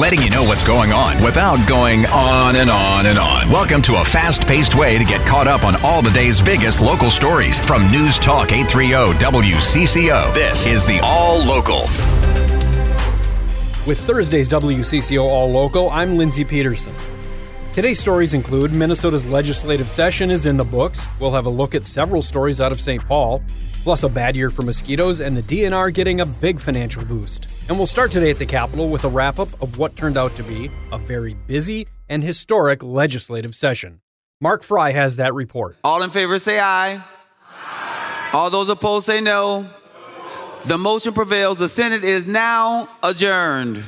letting you know what's going on without going on and on and on. Welcome to a fast paced way to get caught up on all the day's biggest local stories from News Talk 830 WCCO. This is the All Local. With Thursday's WCCO All Local, I'm Lindsey Peterson. Today's stories include Minnesota's legislative session is in the books. We'll have a look at several stories out of St. Paul, plus a bad year for mosquitoes and the DNR getting a big financial boost. And we'll start today at the Capitol with a wrap up of what turned out to be a very busy and historic legislative session. Mark Freie has that report. All in favor say aye. aye. All those opposed say no. The motion prevails. The Senate is now adjourned.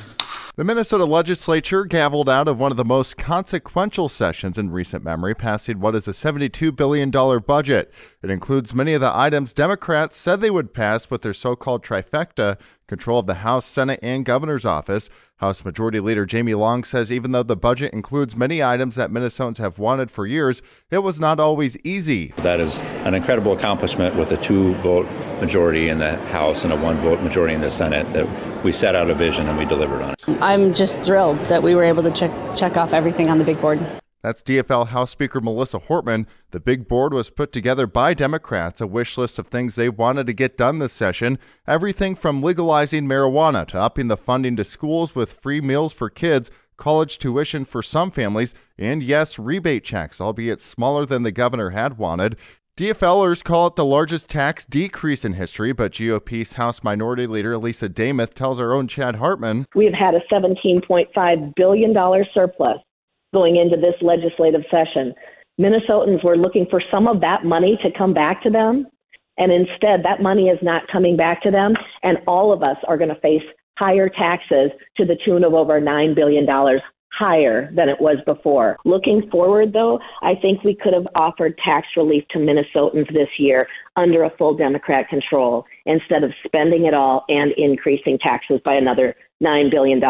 The Minnesota legislature gavelled out of one of the most consequential sessions in recent memory, passing what is a $72 billion budget. It includes many of the items Democrats said they would pass with their so called trifecta control of the House, Senate, and governor's office. House Majority Leader Jamie Long says even though the budget includes many items that Minnesotans have wanted for years, it was not always easy. That is an incredible accomplishment with a two vote majority in the House and a one vote majority in the Senate that we set out a vision and we delivered on it. I'm just thrilled that we were able to check, check off everything on the big board. That's DFL House Speaker Melissa Hortman. The big board was put together by Democrats, a wish list of things they wanted to get done this session. Everything from legalizing marijuana to upping the funding to schools with free meals for kids, college tuition for some families, and yes, rebate checks, albeit smaller than the governor had wanted. DFLers call it the largest tax decrease in history, but GOP's House Minority Leader Lisa Demuth tells our own Chad Hartman We've had a $17.5 billion surplus going into this legislative session. Minnesotans were looking for some of that money to come back to them, and instead, that money is not coming back to them, and all of us are going to face higher taxes to the tune of over $9 billion higher than it was before. Looking forward, though, I think we could have offered tax relief to Minnesotans this year under a full Democrat control instead of spending it all and increasing taxes by another $9 billion.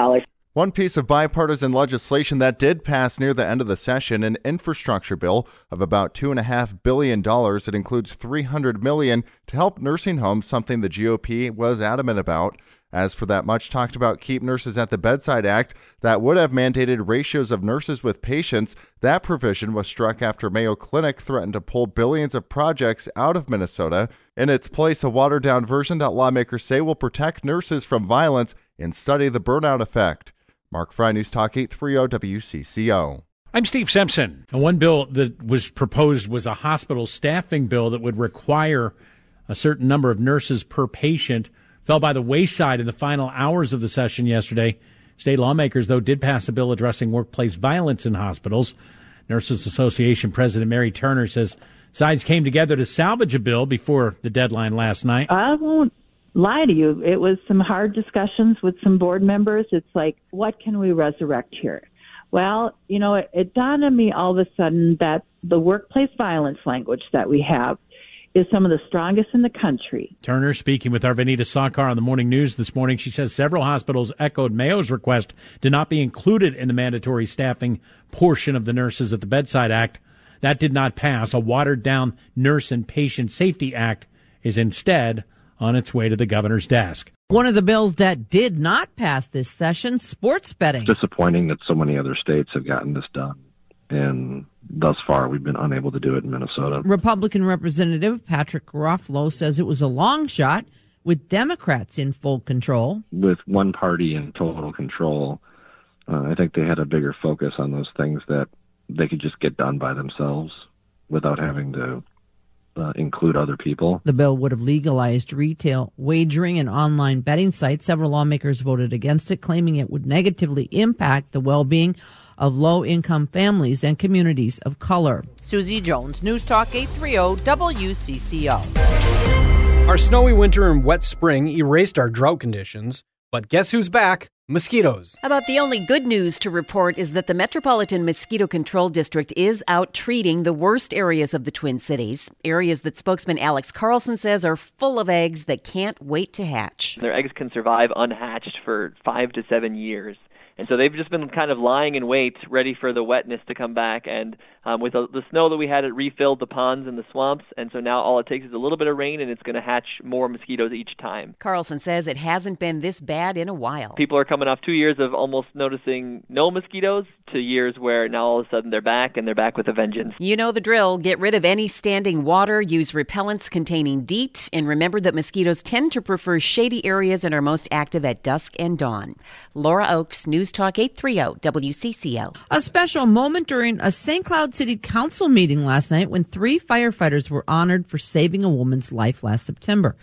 One piece of bipartisan legislation that did pass near the end of the session, an infrastructure bill of about $2.5 billion. It includes 300 million to help nursing homes, something the GOP was adamant about. As for that much talked about Keep Nurses at the Bedside Act that would have mandated ratios of nurses with patients, that provision was struck after Mayo Clinic threatened to pull billions of projects out of Minnesota. In its place, a watered down version that lawmakers say will protect nurses from violence and study the burnout effect. Mark Freie, News Talk 830 WCCO. I'm Steve Simpson. And one bill that was proposed was a hospital staffing bill that would require a certain number of nurses per patient. Fell by the wayside in the final hours of the session yesterday. State lawmakers, though, did pass a bill addressing workplace violence in hospitals. Nurses Association President Mary Turner says sides came together to salvage a bill before the deadline last night. I won't lie to you. It was some hard discussions with some board members. It's like, what can we resurrect here? Well, you know, it, it dawned on me all of a sudden that the workplace violence language that we have is some of the strongest in the country. Turner speaking with Arvinita Sawkar on the morning news this morning. She says several hospitals echoed Mayo's request to not be included in the mandatory staffing portion of the Nurses at the Bedside Act. That did not pass. A watered down Nurse and Patient Safety Act is instead on its way to the governor's desk. One of the bills that did not pass this session, sports betting. Disappointing that so many other states have gotten this done. And thus far, we've been unable to do it in Minnesota. Republican Representative Patrick Garofalo says it was a long shot with Democrats in full control. With one party in total control, uh, I think they had a bigger focus on those things that they could just get done by themselves without having to uh, include other people. The bill would have legalized retail wagering and online betting sites. Several lawmakers voted against it, claiming it would negatively impact the well being of low income families and communities of color. Susie Jones, News Talk 830 WCCO. Our snowy winter and wet spring erased our drought conditions, but guess who's back? Mosquitoes. About the only good news to report is that the Metropolitan Mosquito Control District is out treating the worst areas of the Twin Cities. Areas that spokesman Alex Carlson says are full of eggs that can't wait to hatch. Their eggs can survive unhatched for five to seven years. And so they've just been kind of lying in wait, ready for the wetness to come back. And um, with the, the snow that we had, it refilled the ponds and the swamps. And so now all it takes is a little bit of rain, and it's going to hatch more mosquitoes each time. Carlson says it hasn't been this bad in a while. People are coming off two years of almost noticing no mosquitoes to years where now all of a sudden they're back and they're back with a vengeance. You know the drill. Get rid of any standing water, use repellents containing DEET, and remember that mosquitoes tend to prefer shady areas and are most active at dusk and dawn. Laura Oakes, News Talk 830 WCCO. A special moment during a St. Cloud City Council meeting last night when three firefighters were honored for saving a woman's life last September.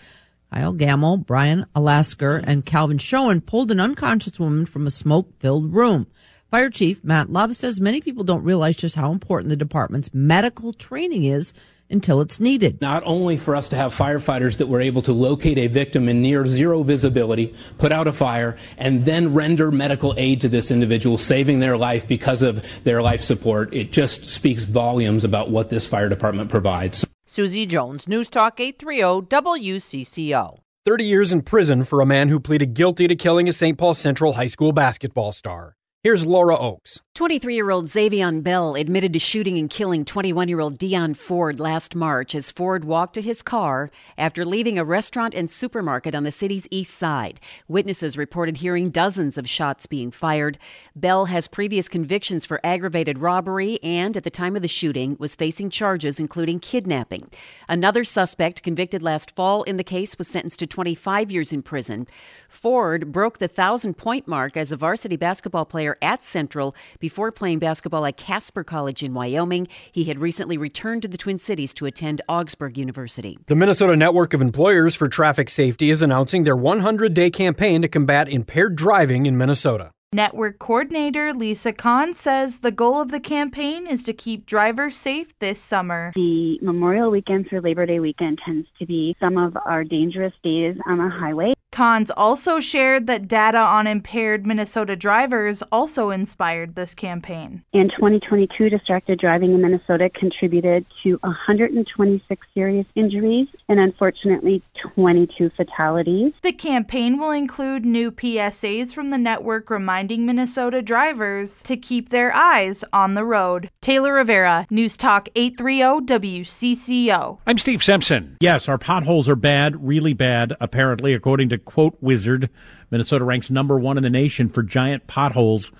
Kyle Gamble, Brian Alasker, and Calvin Schoen pulled an unconscious woman from a smoke filled room. Fire Chief Matt Love says many people don't realize just how important the department's medical training is until it's needed. Not only for us to have firefighters that were able to locate a victim in near zero visibility, put out a fire, and then render medical aid to this individual, saving their life because of their life support, it just speaks volumes about what this fire department provides. Susie Jones, News Talk 830 WCCO. 30 years in prison for a man who pleaded guilty to killing a St. Paul Central high school basketball star. Here's Laura Oakes. 23 year old Xavion Bell admitted to shooting and killing 21 year old Dion Ford last March as Ford walked to his car after leaving a restaurant and supermarket on the city's east side. Witnesses reported hearing dozens of shots being fired. Bell has previous convictions for aggravated robbery and, at the time of the shooting, was facing charges including kidnapping. Another suspect convicted last fall in the case was sentenced to 25 years in prison. Ford broke the thousand point mark as a varsity basketball player at Central before playing basketball at Casper College in Wyoming. He had recently returned to the Twin Cities to attend Augsburg University. The Minnesota Network of Employers for Traffic Safety is announcing their 100 day campaign to combat impaired driving in Minnesota. Network coordinator Lisa Kahn says the goal of the campaign is to keep drivers safe this summer. The Memorial Weekend through Labor Day weekend tends to be some of our dangerous days on the highway. Kahns also shared that data on impaired Minnesota drivers also inspired this campaign. In 2022, distracted driving in Minnesota contributed to 126 serious injuries and unfortunately 22 fatalities. The campaign will include new PSAs from the network reminding Minnesota drivers to keep their eyes on the road. Taylor Rivera, News Talk 830 WCCO. I'm Steve Simpson. Yes, our potholes are bad, really bad, apparently, according to Quote Wizard. Minnesota ranks number one in the nation for giant potholes.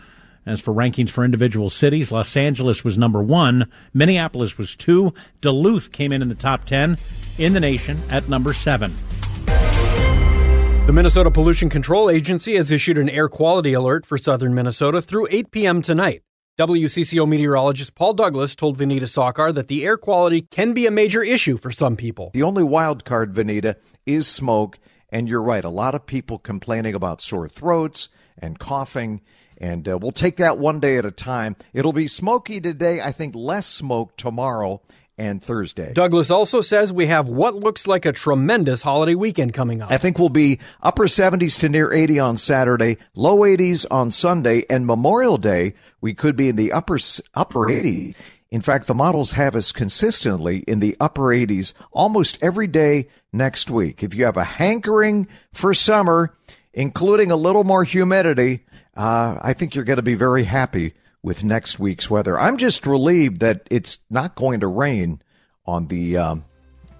As for rankings for individual cities, Los Angeles was number one, Minneapolis was two, Duluth came in in the top 10 in the nation at number seven. The Minnesota Pollution Control Agency has issued an air quality alert for southern Minnesota through 8 p.m. tonight. WCCO meteorologist Paul Douglas told Vineeta Sawkar that the air quality can be a major issue for some people. The only wild card, Vineeta, is smoke. And you're right, a lot of people complaining about sore throats and coughing. And uh, we'll take that one day at a time. It'll be smoky today, I think less smoke tomorrow and Thursday. Douglas also says we have what looks like a tremendous holiday weekend coming up. I think we'll be upper 70s to near 80 on Saturday, low 80s on Sunday, and Memorial Day we could be in the upper upper 80s. In fact, the models have us consistently in the upper 80s almost every day next week. If you have a hankering for summer, including a little more humidity, uh, I think you're going to be very happy with next week's weather. I'm just relieved that it's not going to rain on the, um,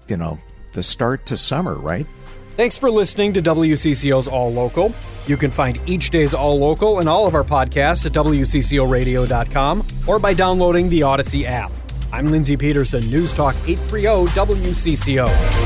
you know, the start to summer, right? Thanks for listening to WCCO's All Local. You can find each day's All Local and all of our podcasts at WCCORadio.com or by downloading the Odyssey app. I'm Lindsey Peterson, News Talk 830 WCCO.